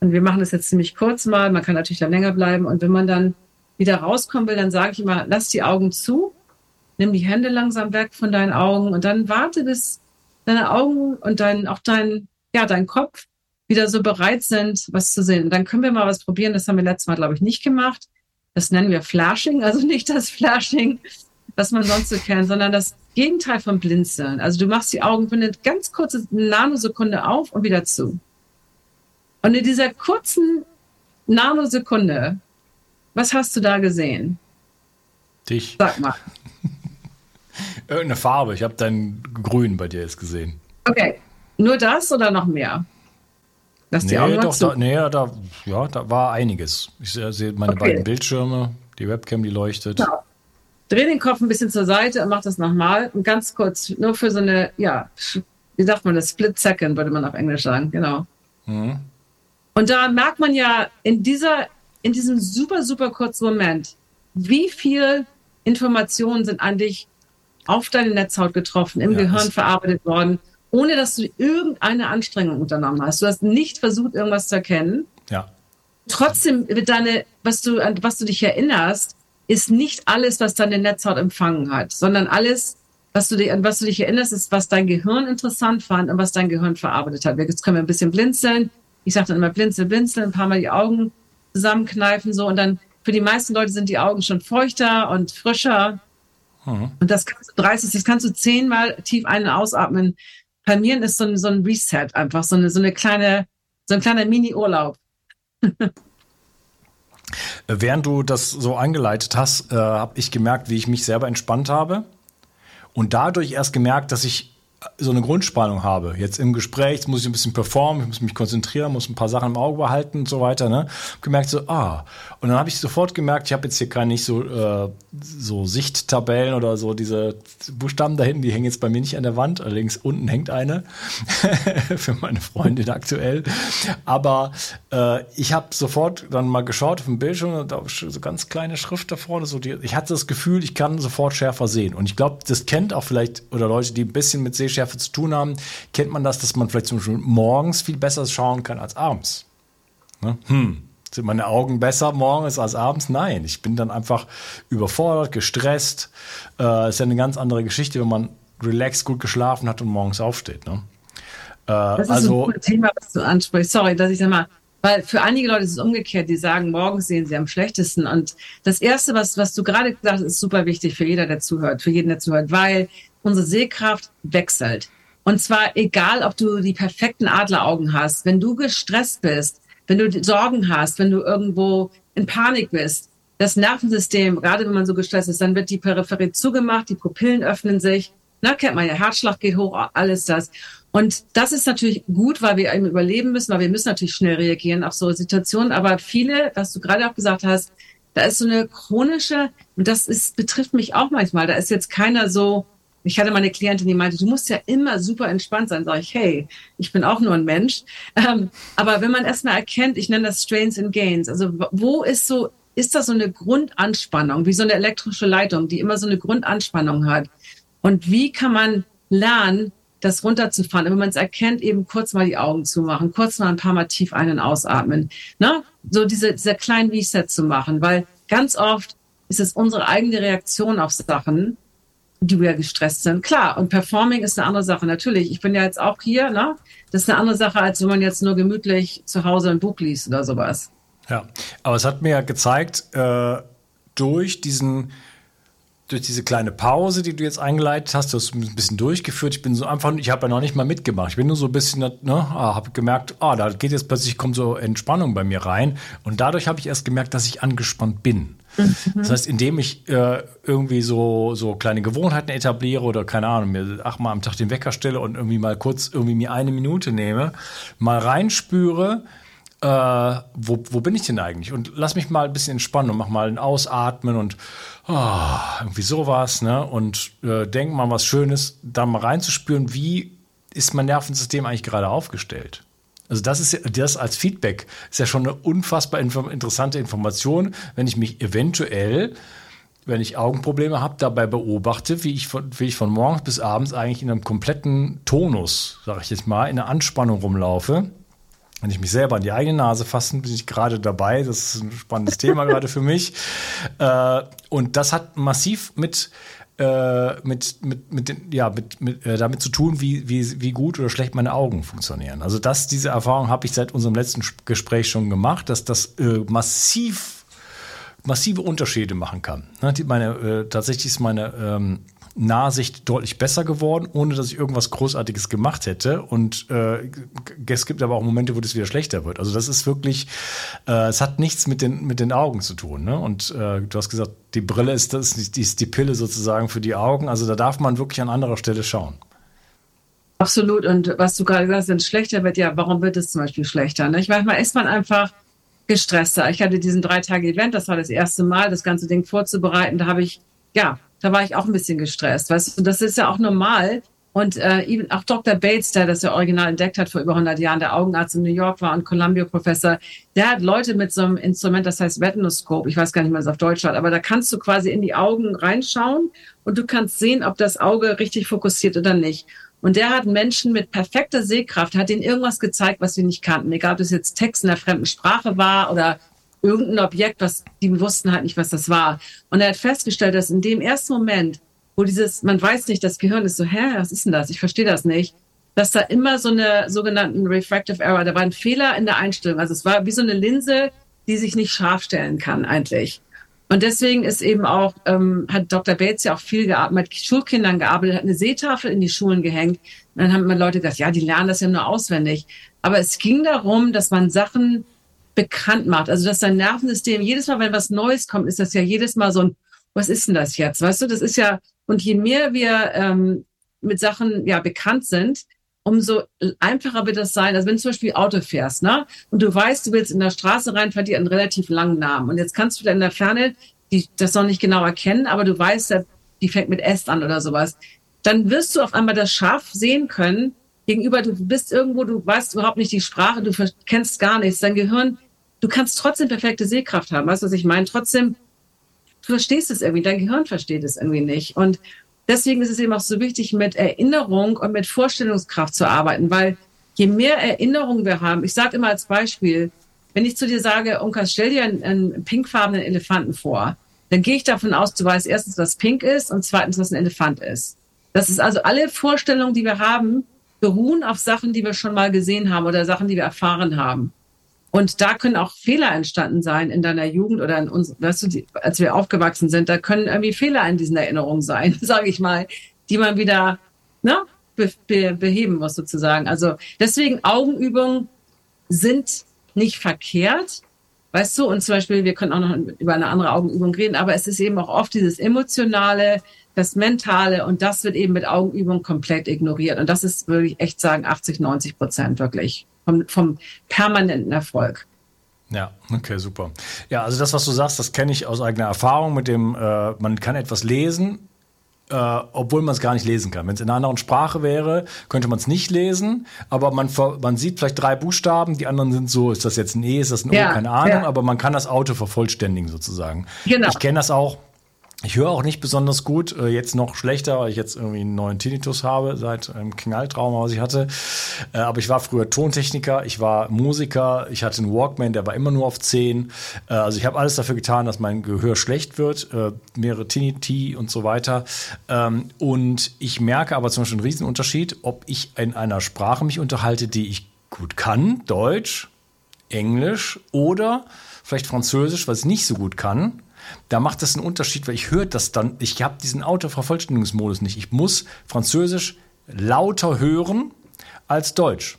S4: Und wir machen das jetzt ziemlich kurz mal. Man kann natürlich dann länger bleiben. Und wenn man dann wieder rauskommen will, dann sage ich immer, lass die Augen zu nimm die Hände langsam weg von deinen Augen und dann warte, bis deine Augen und dein, auch dein, ja, dein Kopf wieder so bereit sind, was zu sehen. Und dann können wir mal was probieren. Das haben wir letztes Mal, glaube ich, nicht gemacht. Das nennen wir Flashing, also nicht das Flashing, was man sonst so kennt, sondern das Gegenteil von Blinzeln. Also du machst die Augen für eine ganz kurze Nanosekunde auf und wieder zu. Und in dieser kurzen Nanosekunde, was hast du da gesehen?
S3: Dich.
S4: Sag mal.
S3: Irgendeine Farbe. Ich habe dein Grün bei dir jetzt gesehen.
S4: Okay. Nur das oder noch mehr?
S3: Lass nee, Augen doch, da, nee, da, ja, da war einiges. Ich sehe meine okay. beiden Bildschirme, die Webcam, die leuchtet. Genau.
S4: Dreh den Kopf ein bisschen zur Seite und mach das nochmal. Und ganz kurz, nur für so eine, ja, wie sagt man das? Split Second, würde man auf Englisch sagen, genau. Mhm. Und da merkt man ja in dieser, in diesem super, super kurzen Moment, wie viel Informationen sind an dich auf deine Netzhaut getroffen, im ja, Gehirn verarbeitet worden, ohne dass du irgendeine Anstrengung unternommen hast. Du hast nicht versucht, irgendwas zu erkennen.
S3: Ja.
S4: Trotzdem wird deine, was du, an was du dich erinnerst, ist nicht alles, was deine Netzhaut empfangen hat, sondern alles, was du, dich, an was du dich erinnerst, ist, was dein Gehirn interessant fand und was dein Gehirn verarbeitet hat. Jetzt können wir ein bisschen blinzeln. Ich sage dann immer blinzeln, blinzeln, ein paar Mal die Augen zusammenkneifen so und dann für die meisten Leute sind die Augen schon feuchter und frischer. Mhm. Und das kannst du 30, das kannst du zehnmal tief ein- und ausatmen. Mir ist so ein, so ein Reset einfach, so eine, so eine kleine, so ein kleiner Mini-Urlaub.
S3: Während du das so eingeleitet hast, äh, habe ich gemerkt, wie ich mich selber entspannt habe. Und dadurch erst gemerkt, dass ich so eine Grundspannung habe. Jetzt im Gespräch muss ich ein bisschen performen, ich muss mich konzentrieren, muss ein paar Sachen im Auge behalten und so weiter. Ne? Gemerkt so, ah. Und dann habe ich sofort gemerkt, ich habe jetzt hier keine nicht so, äh, so Sichttabellen oder so diese Buchstaben da hinten, die hängen jetzt bei mir nicht an der Wand. Allerdings unten hängt eine für meine Freundin aktuell. Aber äh, ich habe sofort dann mal geschaut auf dem Bildschirm und da so ganz kleine Schrift da vorne. So die, ich hatte das Gefühl, ich kann sofort schärfer sehen. Und ich glaube, das kennt auch vielleicht oder Leute, die ein bisschen mit Sehen Sehschärfe zu tun haben, kennt man das, dass man vielleicht zum Beispiel morgens viel besser schauen kann als abends. Ne? Hm. Sind meine Augen besser morgens als abends? Nein, ich bin dann einfach überfordert, gestresst. Äh, ist ja eine ganz andere Geschichte, wenn man relaxed gut geschlafen hat und morgens aufsteht. Ne?
S4: Äh, das ist also, ein gutes Thema, was du ansprichst. Sorry, dass ich sag mal, weil für einige Leute ist es umgekehrt, die sagen, morgens sehen sie am schlechtesten. Und das Erste, was, was du gerade gesagt hast, ist super wichtig für jeder, der zuhört, für jeden, der zuhört, weil unsere Sehkraft wechselt. Und zwar egal, ob du die perfekten Adleraugen hast, wenn du gestresst bist, wenn du Sorgen hast, wenn du irgendwo in Panik bist, das Nervensystem, gerade wenn man so gestresst ist, dann wird die Peripherie zugemacht, die Pupillen öffnen sich, na, kennt man ja, Herzschlag geht hoch, alles das. Und das ist natürlich gut, weil wir eben überleben müssen, weil wir müssen natürlich schnell reagieren auf so Situationen. Aber viele, was du gerade auch gesagt hast, da ist so eine chronische, und das ist, betrifft mich auch manchmal, da ist jetzt keiner so, ich hatte mal eine Klientin, die meinte, du musst ja immer super entspannt sein. Sag ich, hey, ich bin auch nur ein Mensch. Ähm, aber wenn man erstmal erkennt, ich nenne das Strains and Gains, also wo ist so, ist das so eine Grundanspannung, wie so eine elektrische Leitung, die immer so eine Grundanspannung hat? Und wie kann man lernen, das runterzufahren? Und wenn man es erkennt, eben kurz mal die Augen zu machen, kurz mal ein paar Mal tief ein- und ausatmen. Ne? So diese, dieser kleinen Reset zu machen, weil ganz oft ist es unsere eigene Reaktion auf Sachen, die wir gestresst sind. Klar, und Performing ist eine andere Sache. Natürlich, ich bin ja jetzt auch hier, ne? Das ist eine andere Sache, als wenn man jetzt nur gemütlich zu Hause ein Buch liest oder sowas.
S3: Ja, aber es hat mir ja gezeigt, äh, durch diesen durch diese kleine Pause, die du jetzt eingeleitet hast, du hast ein bisschen durchgeführt. Ich bin so einfach, ich habe ja noch nicht mal mitgemacht. Ich bin nur so ein bisschen, ne, ah, habe gemerkt, ah, da geht jetzt plötzlich kommt so Entspannung bei mir rein. Und dadurch habe ich erst gemerkt, dass ich angespannt bin. Das heißt, indem ich äh, irgendwie so, so kleine Gewohnheiten etabliere oder keine Ahnung, mir achtmal am Tag den Wecker stelle und irgendwie mal kurz irgendwie mir eine Minute nehme, mal reinspüre, äh, wo, wo bin ich denn eigentlich? Und lass mich mal ein bisschen entspannen und mach mal ein Ausatmen und oh, irgendwie sowas, ne? Und äh, denk mal was Schönes, da mal reinzuspüren, wie ist mein Nervensystem eigentlich gerade aufgestellt? Also das ist das als Feedback ist ja schon eine unfassbar interessante Information, wenn ich mich eventuell, wenn ich Augenprobleme habe, dabei beobachte, wie ich von, wie ich von morgens bis abends eigentlich in einem kompletten Tonus, sage ich jetzt mal, in einer Anspannung rumlaufe wenn ich mich selber an die eigene Nase fassen, bin ich gerade dabei. Das ist ein spannendes Thema gerade für mich. Äh, und das hat massiv mit äh, mit, mit, mit, den, ja, mit, mit äh, damit zu tun, wie, wie, wie gut oder schlecht meine Augen funktionieren. Also das, diese Erfahrung habe ich seit unserem letzten Gespräch schon gemacht, dass das äh, massiv massive Unterschiede machen kann. Ne, die, meine, äh, tatsächlich ist meine ähm, Nahsicht deutlich besser geworden, ohne dass ich irgendwas Großartiges gemacht hätte. Und äh, es gibt aber auch Momente, wo das wieder schlechter wird. Also das ist wirklich, äh, es hat nichts mit den, mit den Augen zu tun. Ne? Und äh, du hast gesagt, die Brille ist, das, die ist die Pille sozusagen für die Augen. Also da darf man wirklich an anderer Stelle schauen.
S4: Absolut. Und was du gerade gesagt hast, wenn es schlechter wird, ja, warum wird es zum Beispiel schlechter? Ne? Ich manchmal ist man einfach gestresster. Ich hatte diesen drei Tage Event, das war das erste Mal, das ganze Ding vorzubereiten. Da habe ich, ja, da war ich auch ein bisschen gestresst. Weißt du, das ist ja auch normal. Und äh, even, auch Dr. Bates, der das ja original entdeckt hat vor über 100 Jahren, der Augenarzt in New York war und Columbia-Professor, der hat Leute mit so einem Instrument, das heißt Retinoskop, ich weiß gar nicht was es auf Deutsch hat, aber da kannst du quasi in die Augen reinschauen und du kannst sehen, ob das Auge richtig fokussiert oder nicht. Und der hat Menschen mit perfekter Sehkraft, hat ihnen irgendwas gezeigt, was sie nicht kannten. Egal, ob das jetzt Text in der fremden Sprache war oder irgendein Objekt, was die wussten halt nicht, was das war. Und er hat festgestellt, dass in dem ersten Moment, wo dieses, man weiß nicht, das Gehirn ist so, hä, was ist denn das? Ich verstehe das nicht, dass da immer so eine sogenannten Refractive Error, da war ein Fehler in der Einstellung. Also es war wie so eine Linse, die sich nicht scharf stellen kann eigentlich. Und deswegen ist eben auch, ähm, hat Dr. Bates ja auch viel gearbeitet, mit Schulkindern gearbeitet, hat eine Seetafel in die Schulen gehängt. Und dann haben immer Leute gesagt, ja, die lernen das ja nur auswendig. Aber es ging darum, dass man Sachen bekannt macht. Also dass dein Nervensystem jedes Mal, wenn was Neues kommt, ist das ja jedes Mal so ein, was ist denn das jetzt? Weißt du, das ist ja, und je mehr wir ähm, mit Sachen ja bekannt sind, umso einfacher wird das sein. Also wenn du zum Beispiel Auto fährst, ne? Und du weißt, du willst in der Straße rein, fährt dir einen relativ langen Namen. Und jetzt kannst du da in der Ferne die, das noch nicht genau erkennen, aber du weißt, die fängt mit S an oder sowas. Dann wirst du auf einmal das scharf sehen können. Gegenüber, du bist irgendwo, du weißt überhaupt nicht die Sprache, du kennst gar nichts. Dein Gehirn du kannst trotzdem perfekte Sehkraft haben. Weißt du, was ich meine? Trotzdem, du verstehst es irgendwie, dein Gehirn versteht es irgendwie nicht. Und deswegen ist es eben auch so wichtig, mit Erinnerung und mit Vorstellungskraft zu arbeiten, weil je mehr Erinnerung wir haben, ich sage immer als Beispiel, wenn ich zu dir sage, Unkas, stell dir einen, einen pinkfarbenen Elefanten vor, dann gehe ich davon aus, du weißt erstens, was pink ist und zweitens, was ein Elefant ist. Das ist also alle Vorstellungen, die wir haben, beruhen auf Sachen, die wir schon mal gesehen haben oder Sachen, die wir erfahren haben. Und da können auch Fehler entstanden sein in deiner Jugend oder in uns, weißt du, die, als wir aufgewachsen sind, da können irgendwie Fehler in diesen Erinnerungen sein, sage ich mal, die man wieder ne, be, be, beheben muss sozusagen. Also deswegen Augenübungen sind nicht verkehrt, weißt du, und zum Beispiel, wir können auch noch über eine andere Augenübung reden, aber es ist eben auch oft dieses emotionale, das mentale und das wird eben mit Augenübung komplett ignoriert. Und das ist, würde ich echt sagen, 80, 90 Prozent wirklich vom, vom permanenten Erfolg.
S3: Ja, okay, super. Ja, also das, was du sagst, das kenne ich aus eigener Erfahrung mit dem, äh, man kann etwas lesen, äh, obwohl man es gar nicht lesen kann. Wenn es in einer anderen Sprache wäre, könnte man es nicht lesen, aber man, man sieht vielleicht drei Buchstaben, die anderen sind so, ist das jetzt ein E, ist das ein O, keine Ahnung, ja. aber man kann das Auto vervollständigen sozusagen. Genau. Ich kenne das auch ich höre auch nicht besonders gut, äh, jetzt noch schlechter, weil ich jetzt irgendwie einen neuen Tinnitus habe seit einem Knalltrauma, was ich hatte. Äh, aber ich war früher Tontechniker, ich war Musiker, ich hatte einen Walkman, der war immer nur auf 10. Äh, also ich habe alles dafür getan, dass mein Gehör schlecht wird, mehrere Tinniti und so weiter. Ähm, und ich merke aber zum Beispiel einen Riesenunterschied, ob ich in einer Sprache mich unterhalte, die ich gut kann, Deutsch, Englisch oder vielleicht Französisch, was ich nicht so gut kann da macht das einen Unterschied, weil ich höre das dann, ich habe diesen Autovervollständigungsmodus nicht. Ich muss Französisch lauter hören als Deutsch.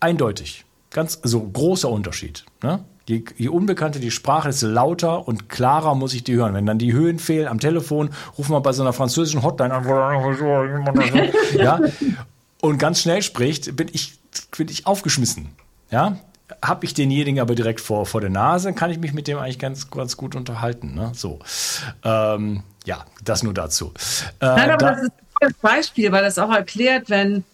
S3: Eindeutig. Ganz, also großer Unterschied. Ne? Je, je unbekannter die Sprache, desto lauter und klarer muss ich die hören. Wenn dann die Höhen fehlen am Telefon, rufen wir bei so einer französischen Hotline an, ja, und ganz schnell spricht, bin ich, bin ich aufgeschmissen. Ja, habe ich denjenigen aber direkt vor, vor der Nase, kann ich mich mit dem eigentlich ganz, ganz gut unterhalten. Ne? So. Ähm, ja, das nur dazu.
S4: Äh, Nein, aber da, das ist ein Beispiel, weil das auch erklärt, wenn,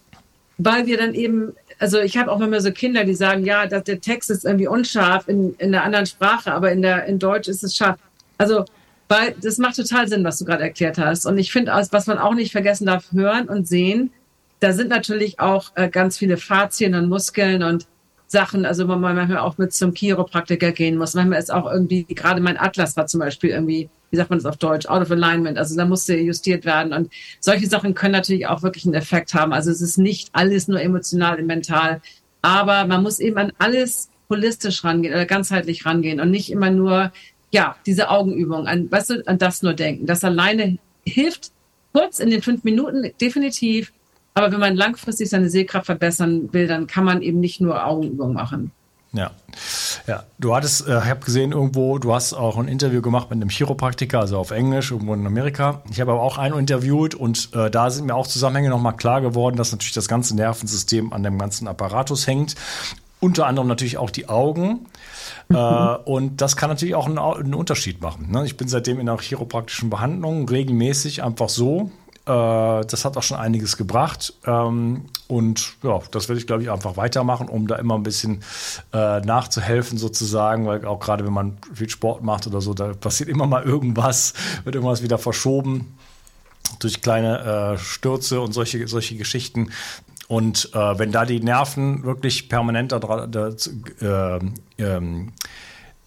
S4: weil wir dann eben, also ich habe auch immer so Kinder, die sagen, ja, dass der Text ist irgendwie unscharf in, in einer anderen Sprache, aber in, der, in Deutsch ist es scharf. Also, weil das macht total Sinn, was du gerade erklärt hast. Und ich finde, was man auch nicht vergessen darf, hören und sehen, da sind natürlich auch äh, ganz viele Fazien und Muskeln und Sachen, also wo man manchmal auch mit zum Chiropraktiker gehen muss. Manchmal ist auch irgendwie, gerade mein Atlas war zum Beispiel irgendwie, wie sagt man das auf Deutsch, out of alignment. Also da musste justiert werden. Und solche Sachen können natürlich auch wirklich einen Effekt haben. Also es ist nicht alles nur emotional und mental. Aber man muss eben an alles holistisch rangehen oder ganzheitlich rangehen und nicht immer nur, ja, diese Augenübung, an, weißt du, an das nur denken. Das alleine hilft kurz in den fünf Minuten definitiv, aber wenn man langfristig seine Sehkraft verbessern will, dann kann man eben nicht nur Augenübungen machen.
S3: Ja. Ja, du hattest, äh, ich habe gesehen irgendwo, du hast auch ein Interview gemacht mit einem Chiropraktiker, also auf Englisch, irgendwo in Amerika. Ich habe aber auch einen interviewt und äh, da sind mir auch Zusammenhänge nochmal klar geworden, dass natürlich das ganze Nervensystem an dem ganzen Apparatus hängt. Unter anderem natürlich auch die Augen. Mhm. Äh, und das kann natürlich auch einen, einen Unterschied machen. Ne? Ich bin seitdem in einer chiropraktischen Behandlung regelmäßig einfach so, das hat auch schon einiges gebracht. Ähm, und ja, das werde ich, glaube ich, einfach weitermachen, um da immer ein bisschen äh, nachzuhelfen, sozusagen, weil auch gerade wenn man viel Sport macht oder so, da passiert immer mal irgendwas, wird irgendwas wieder verschoben durch kleine äh, Stürze und solche, solche Geschichten. Und äh, wenn da die Nerven wirklich permanent da, da, äh, ähm,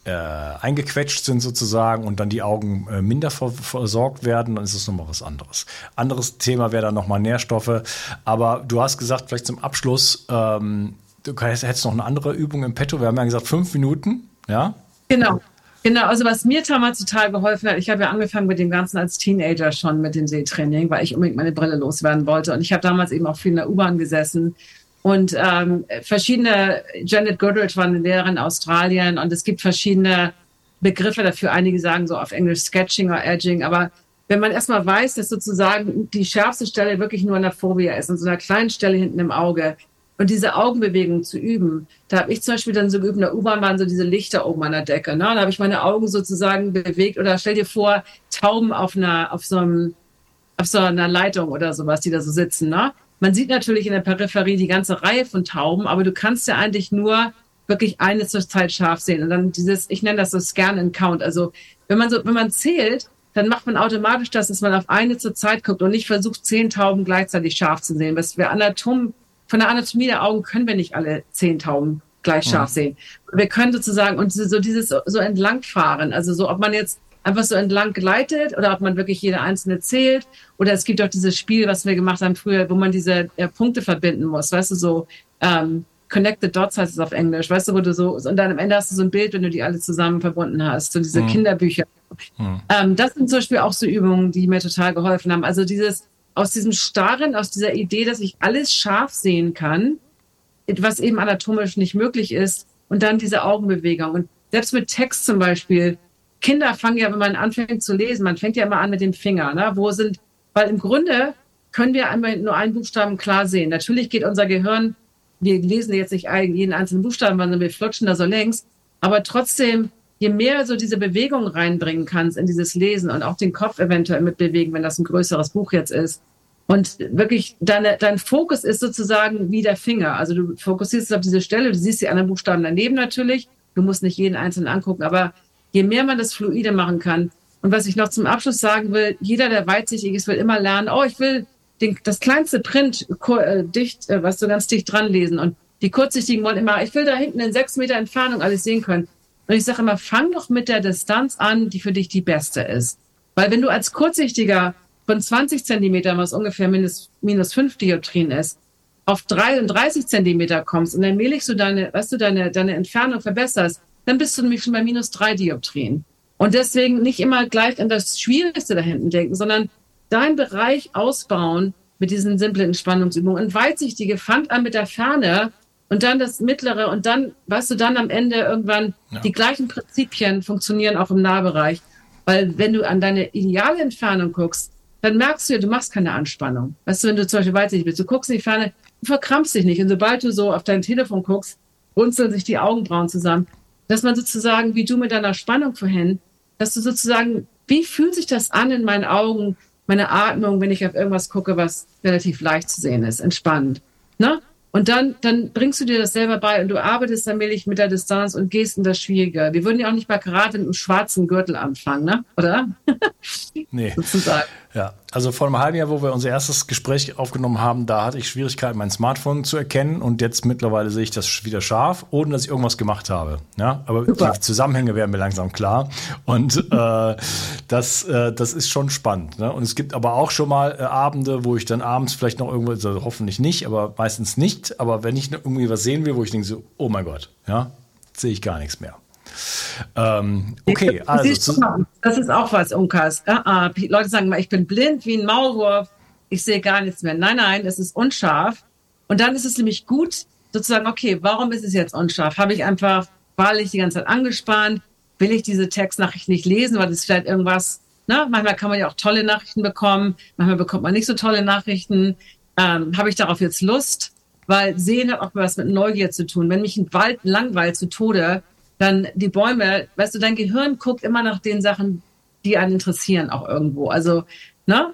S3: äh, eingequetscht sind sozusagen und dann die Augen äh, minder versorgt werden, dann ist es nochmal was anderes. Anderes Thema wäre dann nochmal Nährstoffe. Aber du hast gesagt, vielleicht zum Abschluss, ähm, du hättest noch eine andere Übung im Petto. Wir haben ja gesagt, fünf Minuten, ja?
S4: Genau. Genau, also was mir damals total geholfen hat, ich habe ja angefangen mit dem Ganzen als Teenager schon mit dem Sehtraining, weil ich unbedingt meine Brille loswerden wollte. Und ich habe damals eben auch viel in der U-Bahn gesessen und ähm, verschiedene, Janet Goodrich war eine Lehrerin in Australien und es gibt verschiedene Begriffe dafür. Einige sagen so auf Englisch Sketching oder Edging, aber wenn man erstmal weiß, dass sozusagen die schärfste Stelle wirklich nur an der Phobia ist, an so einer kleinen Stelle hinten im Auge, und diese Augenbewegung zu üben, da habe ich zum Beispiel dann so geübt, in der U-Bahn waren so diese Lichter oben an der Decke. Ne? Da habe ich meine Augen sozusagen bewegt. Oder stell dir vor, Tauben auf einer, auf so einem, auf so einer Leitung oder sowas, die da so sitzen. Ne? Man sieht natürlich in der Peripherie die ganze Reihe von Tauben, aber du kannst ja eigentlich nur wirklich eine zur Zeit scharf sehen. Und dann dieses, ich nenne das so Scan and Count. Also wenn man so, wenn man zählt, dann macht man automatisch das, dass man auf eine zur Zeit guckt und nicht versucht, zehn Tauben gleichzeitig scharf zu sehen. Was wir Anatom, von der Anatomie der Augen können wir nicht alle zehn Tauben gleich scharf ja. sehen. Wir können sozusagen und so dieses so entlangfahren. Also so, ob man jetzt einfach so entlang gleitet oder ob man wirklich jede einzelne zählt. Oder es gibt auch dieses Spiel, was wir gemacht haben früher, wo man diese äh, Punkte verbinden muss. Weißt du, so ähm, Connected Dots heißt es auf Englisch. Weißt du, wo du so, und dann am Ende hast du so ein Bild, wenn du die alle zusammen verbunden hast. So diese mhm. Kinderbücher. Mhm. Ähm, das sind zum Beispiel auch so Übungen, die mir total geholfen haben. Also dieses, aus diesem Starren, aus dieser Idee, dass ich alles scharf sehen kann, was eben anatomisch nicht möglich ist, und dann diese Augenbewegung. Und selbst mit Text zum Beispiel, Kinder fangen ja, wenn man anfängt zu lesen, man fängt ja immer an mit dem Finger, ne? Wo sind, weil im Grunde können wir einmal nur einen Buchstaben klar sehen. Natürlich geht unser Gehirn, wir lesen jetzt nicht jeden einzelnen Buchstaben, sondern wir flutschen da so längs. Aber trotzdem, je mehr so diese Bewegung reinbringen kannst in dieses Lesen und auch den Kopf eventuell mitbewegen, wenn das ein größeres Buch jetzt ist. Und wirklich, deine, dein Fokus ist sozusagen wie der Finger. Also du fokussierst auf diese Stelle, du siehst die anderen Buchstaben daneben natürlich. Du musst nicht jeden einzelnen angucken, aber je mehr man das fluide machen kann. Und was ich noch zum Abschluss sagen will, jeder, der weitsichtig ist, will immer lernen, oh, ich will den, das kleinste Print äh, dicht, äh, was so ganz dicht dran lesen. Und die Kurzsichtigen wollen immer, ich will da hinten in sechs Meter Entfernung alles sehen können. Und ich sage immer, fang doch mit der Distanz an, die für dich die beste ist. Weil wenn du als Kurzsichtiger von 20 Zentimetern, was ungefähr minus, minus 5 Dioptrien ist, auf 33 Zentimeter kommst und allmählich so deine, weißt du, deine, deine Entfernung verbesserst, dann bist du nämlich schon bei minus drei Dioptrien. Und deswegen nicht immer gleich an das Schwierigste da hinten denken, sondern deinen Bereich ausbauen mit diesen simplen Entspannungsübungen und weitsichtige Pfand an mit der Ferne und dann das mittlere und dann, weißt du, dann am Ende irgendwann ja. die gleichen Prinzipien funktionieren auch im Nahbereich. Weil wenn du an deine ideale Entfernung guckst, dann merkst du ja, du machst keine Anspannung. Weißt du, wenn du zum Beispiel weitsichtig bist, du guckst in die Ferne, du verkrampfst dich nicht. Und sobald du so auf dein Telefon guckst, runzeln sich die Augenbrauen zusammen. Dass man sozusagen, wie du mit deiner Spannung vorhin, dass du sozusagen, wie fühlt sich das an in meinen Augen, meine Atmung, wenn ich auf irgendwas gucke, was relativ leicht zu sehen ist, entspannt. Ne? Und dann, dann bringst du dir das selber bei und du arbeitest dann allmählich mit der Distanz und gehst in das Schwierige. Wir würden ja auch nicht mal gerade mit einem schwarzen Gürtel anfangen, ne? oder?
S3: Nee. Sozusagen. Ja, also vor einem halben Jahr, wo wir unser erstes Gespräch aufgenommen haben, da hatte ich Schwierigkeiten, mein Smartphone zu erkennen und jetzt mittlerweile sehe ich das wieder scharf, ohne dass ich irgendwas gemacht habe. Ja, aber Super. die Zusammenhänge werden mir langsam klar und äh, das, äh, das ist schon spannend. Ne? Und es gibt aber auch schon mal äh, Abende, wo ich dann abends vielleicht noch irgendwo, also hoffentlich nicht, aber meistens nicht, aber wenn ich irgendwie was sehen will, wo ich denke so, oh mein Gott, ja, sehe ich gar nichts mehr.
S4: Ähm, okay, also. Das ist auch was, Unkas. Uh -uh. Leute sagen mal, ich bin blind wie ein Maulwurf, ich sehe gar nichts mehr. Nein, nein, es ist unscharf. Und dann ist es nämlich gut, sozusagen, okay, warum ist es jetzt unscharf? Habe ich einfach, war ich die ganze Zeit angespannt? Will ich diese Textnachricht nicht lesen, weil das vielleicht irgendwas, ne? Manchmal kann man ja auch tolle Nachrichten bekommen, manchmal bekommt man nicht so tolle Nachrichten. Ähm, Habe ich darauf jetzt Lust? Weil Sehen hat auch was mit Neugier zu tun. Wenn mich ein Wald langweilt zu Tode, dann die Bäume, weißt du, dein Gehirn guckt immer nach den Sachen, die einen interessieren auch irgendwo. Also, ne?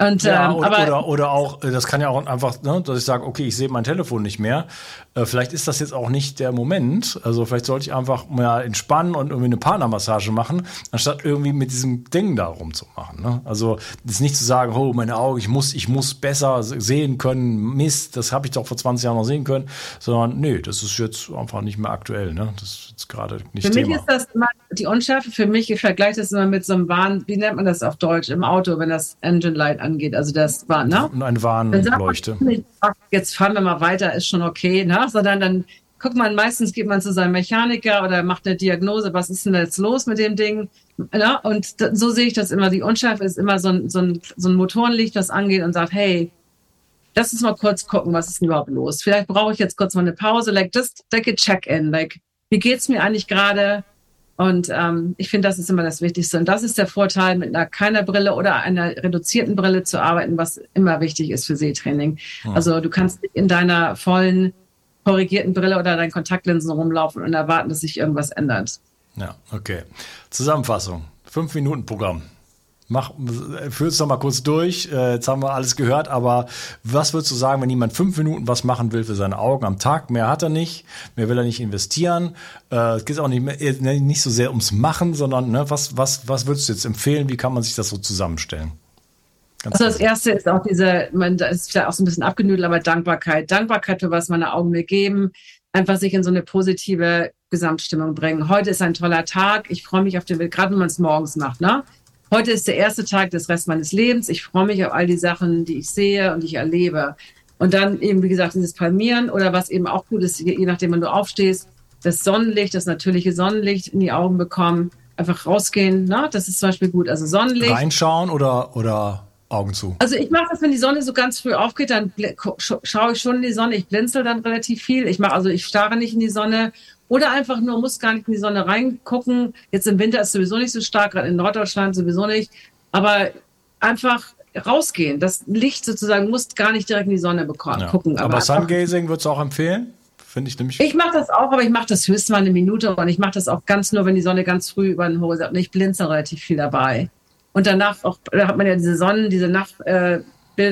S3: Und, ja, ähm, oder, aber, oder, oder auch, äh, das kann ja auch einfach, ne, dass ich sage, okay, ich sehe mein Telefon nicht mehr. Äh, vielleicht ist das jetzt auch nicht der Moment. Also vielleicht sollte ich einfach mal entspannen und irgendwie eine Partnermassage machen, anstatt irgendwie mit diesem Ding da rumzumachen. Ne? Also ist nicht zu sagen, oh, meine Augen, ich muss, ich muss besser sehen können, Mist, das habe ich doch vor 20 Jahren noch sehen können, sondern nee, das ist jetzt einfach nicht mehr aktuell. Ne? Das ist jetzt gerade nicht
S4: Für
S3: Thema.
S4: mich ist das immer die Unschärfe, für mich, ich vergleiche das immer mit so einem Warn, wie nennt man das auf Deutsch, im Auto, wenn das Engine Light angeht. Also das war, ne?
S3: Eine Warnleuchte.
S4: Jetzt fahren wir mal weiter, ist schon okay, ne? Sondern dann guckt man, meistens geht man zu seinem Mechaniker oder macht eine Diagnose, was ist denn jetzt los mit dem Ding? Ja, und so sehe ich das immer. Die Unschärfe ist immer so ein, so ein, so ein Motorenlicht, das angeht und sagt, hey, lass uns mal kurz gucken, was ist denn überhaupt los? Vielleicht brauche ich jetzt kurz mal eine Pause, like just like a check-in, like wie geht's mir eigentlich gerade? Und ähm, ich finde, das ist immer das Wichtigste. Und das ist der Vorteil, mit einer keiner Brille oder einer reduzierten Brille zu arbeiten, was immer wichtig ist für Sehtraining. Ja. Also du kannst in deiner vollen korrigierten Brille oder deinen Kontaktlinsen rumlaufen und erwarten, dass sich irgendwas ändert.
S3: Ja, okay. Zusammenfassung. Fünf Minuten Programm. Mach, führ es doch mal kurz durch. Äh, jetzt haben wir alles gehört, aber was würdest du sagen, wenn jemand fünf Minuten was machen will für seine Augen am Tag? Mehr hat er nicht, mehr will er nicht investieren. Äh, es geht auch nicht, mehr, äh, nicht so sehr ums Machen, sondern ne, was, was, was würdest du jetzt empfehlen? Wie kann man sich das so zusammenstellen?
S4: Ganz also das erste ist auch diese, man, das ist vielleicht auch so ein bisschen abgenüdelt, aber Dankbarkeit. Dankbarkeit für was meine Augen mir geben. Einfach sich in so eine positive Gesamtstimmung bringen. Heute ist ein toller Tag. Ich freue mich auf den Bild, gerade wenn man es morgens macht, ne? Heute ist der erste Tag des Rest meines Lebens. Ich freue mich auf all die Sachen, die ich sehe und die ich erlebe. Und dann eben, wie gesagt, dieses Palmieren oder was eben auch gut ist, je nachdem, wann du aufstehst, das Sonnenlicht, das natürliche Sonnenlicht in die Augen bekommen, einfach rausgehen, ne? das ist zum Beispiel gut. Also Sonnenlicht.
S3: Reinschauen oder, oder Augen zu?
S4: Also ich mache das, wenn die Sonne so ganz früh aufgeht, dann schaue ich schon in die Sonne. Ich blinzel dann relativ viel. Ich mache also, ich starre nicht in die Sonne oder einfach nur, muss gar nicht in die Sonne reingucken. Jetzt im Winter ist sowieso nicht so stark, gerade in Norddeutschland sowieso nicht. Aber einfach rausgehen. Das Licht sozusagen muss gar nicht direkt in die Sonne bekommen, ja. gucken.
S3: Aber, aber Sungazing würdest du auch empfehlen? Finde ich nämlich.
S4: Ich mache das auch, aber ich mache das höchstens mal eine Minute und ich mache das auch ganz nur, wenn die Sonne ganz früh über den Horizont. Und ich blinze relativ viel dabei. Und danach auch, da hat man ja diese Sonnen, diese Nachtbilder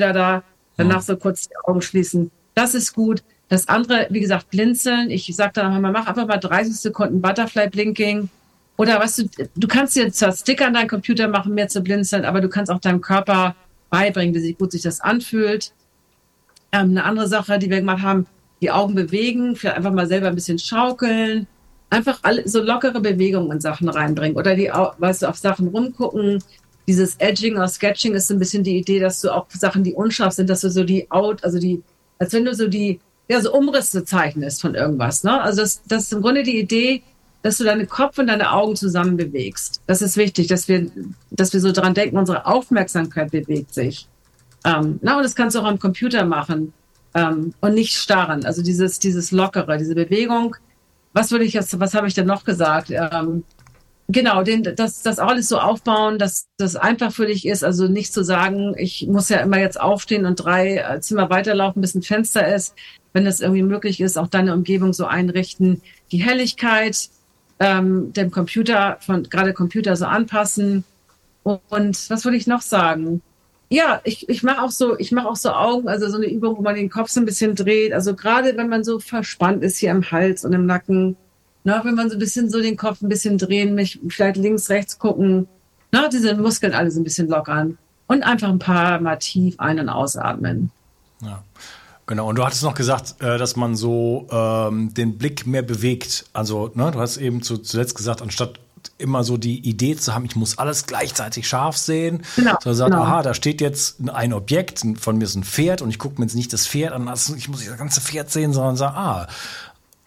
S4: äh, da, danach ja. so kurz die Augen schließen. Das ist gut. Das andere, wie gesagt, blinzeln. Ich sage dann mal, mach einfach mal 30 Sekunden Butterfly Blinking. Oder was du, du kannst dir zwar Sticker an deinen Computer machen, mehr zu blinzeln, aber du kannst auch deinem Körper beibringen, wie gut sich das anfühlt. Ähm, eine andere Sache, die wir gemacht haben, die Augen bewegen, vielleicht einfach mal selber ein bisschen schaukeln, einfach alle, so lockere Bewegungen in Sachen reinbringen oder die, weißt du, auf Sachen rumgucken. Dieses Edging oder Sketching ist so ein bisschen die Idee, dass du auch Sachen, die unscharf sind, dass du so die Out, also die, als wenn du so die ja, so Umrisse zeichnest von irgendwas. Ne? Also das, das ist im Grunde die Idee, dass du deine Kopf und deine Augen zusammen bewegst. Das ist wichtig, dass wir, dass wir so dran denken, unsere Aufmerksamkeit bewegt sich. Ähm, na, und das kannst du auch am Computer machen ähm, und nicht starren. Also dieses, dieses Lockere, diese Bewegung. Was würde ich jetzt, was habe ich denn noch gesagt? Ähm, genau, den, das, das alles so aufbauen, dass das einfach für dich ist. Also nicht zu sagen, ich muss ja immer jetzt aufstehen und drei äh, Zimmer weiterlaufen, bis ein Fenster ist. Wenn das irgendwie möglich ist, auch deine Umgebung so einrichten. Die Helligkeit ähm, dem Computer, von gerade Computer so anpassen. Und was würde ich noch sagen? Ja, ich, ich mache auch so, ich mache auch so Augen, also so eine Übung, wo man den Kopf so ein bisschen dreht. Also gerade wenn man so verspannt ist hier im Hals und im Nacken, na, wenn man so ein bisschen so den Kopf ein bisschen drehen, mich vielleicht links, rechts gucken, na, diese Muskeln alle so ein bisschen lockern und einfach ein paar Mal tief ein- und ausatmen.
S3: Ja. Genau, und du hattest noch gesagt, äh, dass man so ähm, den Blick mehr bewegt. Also, ne, du hast eben zu, zuletzt gesagt, anstatt immer so die Idee zu haben, ich muss alles gleichzeitig scharf sehen. Genau, so sagt, genau. aha, da steht jetzt ein Objekt, von mir ist ein Pferd und ich gucke mir jetzt nicht das Pferd an, also ich muss das ganze Pferd sehen, sondern sage, ah,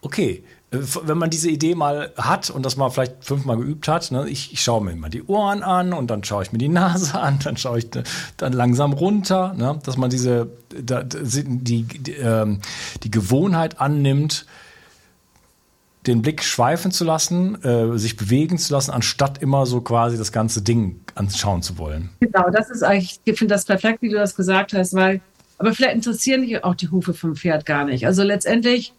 S3: okay, wenn man diese Idee mal hat und das mal vielleicht fünfmal geübt hat, ne, ich, ich schaue mir immer die Ohren an und dann schaue ich mir die Nase an, dann schaue ich dann langsam runter, ne, dass man diese da, die, die, ähm, die Gewohnheit annimmt, den Blick schweifen zu lassen, äh, sich bewegen zu lassen, anstatt immer so quasi das ganze Ding anschauen zu wollen.
S4: Genau, das ist eigentlich, ich finde das perfekt, wie du das gesagt hast, weil, aber vielleicht interessieren dich auch die Hufe vom Pferd gar nicht. Also letztendlich,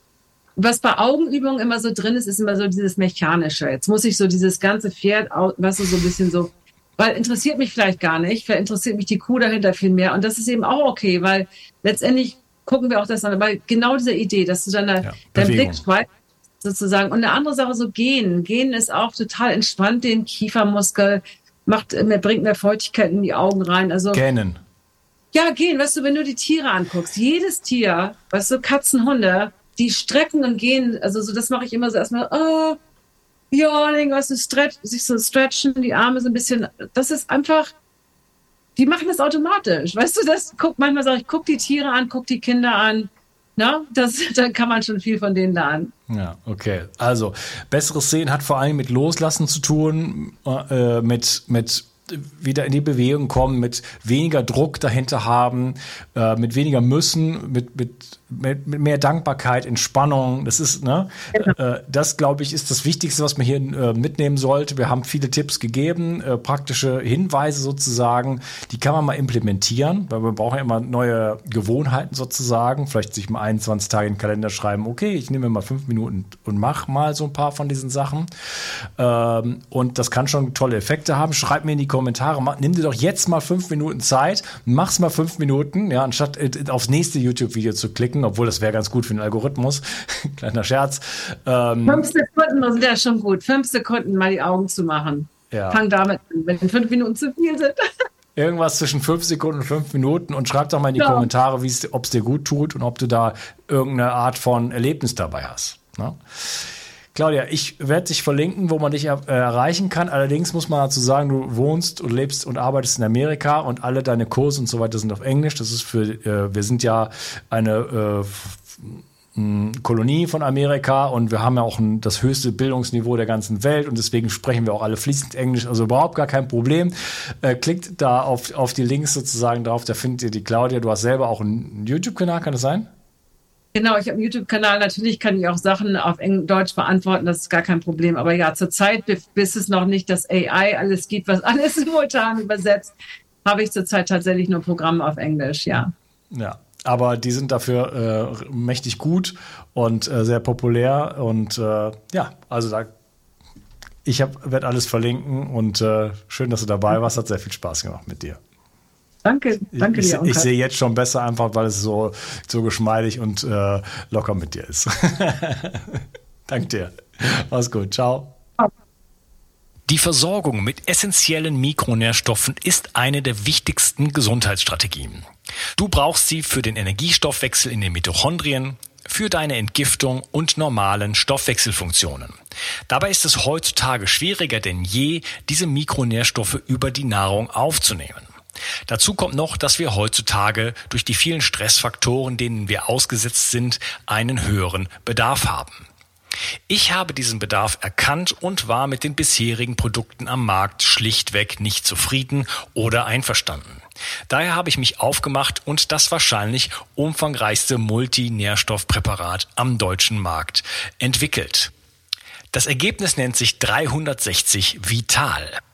S4: was bei Augenübungen immer so drin ist, ist immer so dieses Mechanische. Jetzt muss ich so dieses ganze Pferd, was du, so ein bisschen so, weil interessiert mich vielleicht gar nicht, vielleicht interessiert mich die Kuh dahinter viel mehr. Und das ist eben auch okay, weil letztendlich gucken wir auch das an, aber genau diese Idee, dass du dann da, ja, deinen Blick schweifst, sozusagen. Und eine andere Sache, so gehen. Gehen ist auch total entspannt, den Kiefermuskel, macht, mehr, bringt mehr Feuchtigkeit in die Augen rein. Also,
S3: Gähnen.
S4: Ja, gehen, weißt du, wenn du die Tiere anguckst, jedes Tier, weißt du, Katzen, Hunde, die strecken und gehen, also so, das mache ich immer so erstmal, oh, yawning, weißt du, stretch, sich so stretchen, die Arme so ein bisschen, das ist einfach, die machen das automatisch, weißt du, das, guck, manchmal sage ich, guck die Tiere an, guck die Kinder an, na, das, dann kann man schon viel von denen lernen.
S3: Ja, okay. Also, besseres Sehen hat vor allem mit Loslassen zu tun, äh, mit, mit wieder in die Bewegung kommen, mit weniger Druck dahinter haben, äh, mit weniger müssen, mit, mit mit, mit mehr Dankbarkeit, Entspannung. Das ist, ne, genau. äh, das glaube ich, ist das Wichtigste, was man hier äh, mitnehmen sollte. Wir haben viele Tipps gegeben, äh, praktische Hinweise sozusagen, die kann man mal implementieren, weil wir brauchen ja immer neue Gewohnheiten sozusagen. Vielleicht sich mal 21 Tage in den Kalender schreiben, okay, ich nehme mal fünf Minuten und mach mal so ein paar von diesen Sachen. Ähm, und das kann schon tolle Effekte haben. Schreib mir in die Kommentare, mach, nimm dir doch jetzt mal fünf Minuten Zeit, mach's mal fünf Minuten, ja, anstatt äh, aufs nächste YouTube-Video zu klicken Sekunden, obwohl das wäre ganz gut für den Algorithmus. Kleiner Scherz.
S4: Ähm, fünf Sekunden sind ja schon gut. Fünf Sekunden mal die Augen zu machen. Ja. Fang damit an, wenn fünf Minuten zu viel sind.
S3: Irgendwas zwischen fünf Sekunden und fünf Minuten und schreib doch mal in die ja. Kommentare, ob es dir gut tut und ob du da irgendeine Art von Erlebnis dabei hast. Ne? Claudia, ich werde dich verlinken, wo man dich er äh, erreichen kann. Allerdings muss man dazu sagen, du wohnst und lebst und arbeitest in Amerika und alle deine Kurse und so weiter sind auf Englisch. Das ist für, äh, wir sind ja eine äh, Kolonie von Amerika und wir haben ja auch ein, das höchste Bildungsniveau der ganzen Welt und deswegen sprechen wir auch alle fließend Englisch, also überhaupt gar kein Problem. Äh, klickt da auf, auf die Links sozusagen drauf, da findet ihr die Claudia. Du hast selber auch einen YouTube-Kanal, kann das sein?
S4: Genau, ich habe einen YouTube-Kanal. Natürlich kann ich auch Sachen auf Deutsch beantworten, das ist gar kein Problem. Aber ja, zurzeit, bis es noch nicht das AI alles gibt, was alles simultan übersetzt, habe ich zurzeit tatsächlich nur Programme auf Englisch, ja.
S3: Ja, aber die sind dafür äh, mächtig gut und äh, sehr populär. Und äh, ja, also da, ich werde alles verlinken und äh, schön, dass du dabei warst. Hat sehr viel Spaß gemacht mit dir.
S4: Danke, danke
S3: ich,
S4: dir.
S3: Ich, ich sehe jetzt schon besser einfach, weil es so, so geschmeidig und äh, locker mit dir ist. danke dir. Mach's gut. Ciao.
S1: Die Versorgung mit essentiellen Mikronährstoffen ist eine der wichtigsten Gesundheitsstrategien. Du brauchst sie für den Energiestoffwechsel in den Mitochondrien, für deine Entgiftung und normalen Stoffwechselfunktionen. Dabei ist es heutzutage schwieriger denn je, diese Mikronährstoffe über die Nahrung aufzunehmen. Dazu kommt noch, dass wir heutzutage durch die vielen Stressfaktoren, denen wir ausgesetzt sind, einen höheren Bedarf haben.
S3: Ich habe diesen Bedarf erkannt und war mit den bisherigen Produkten am Markt schlichtweg nicht zufrieden oder einverstanden. Daher habe ich mich aufgemacht und das wahrscheinlich umfangreichste Multinährstoffpräparat am deutschen Markt entwickelt. Das Ergebnis nennt sich 360 Vital.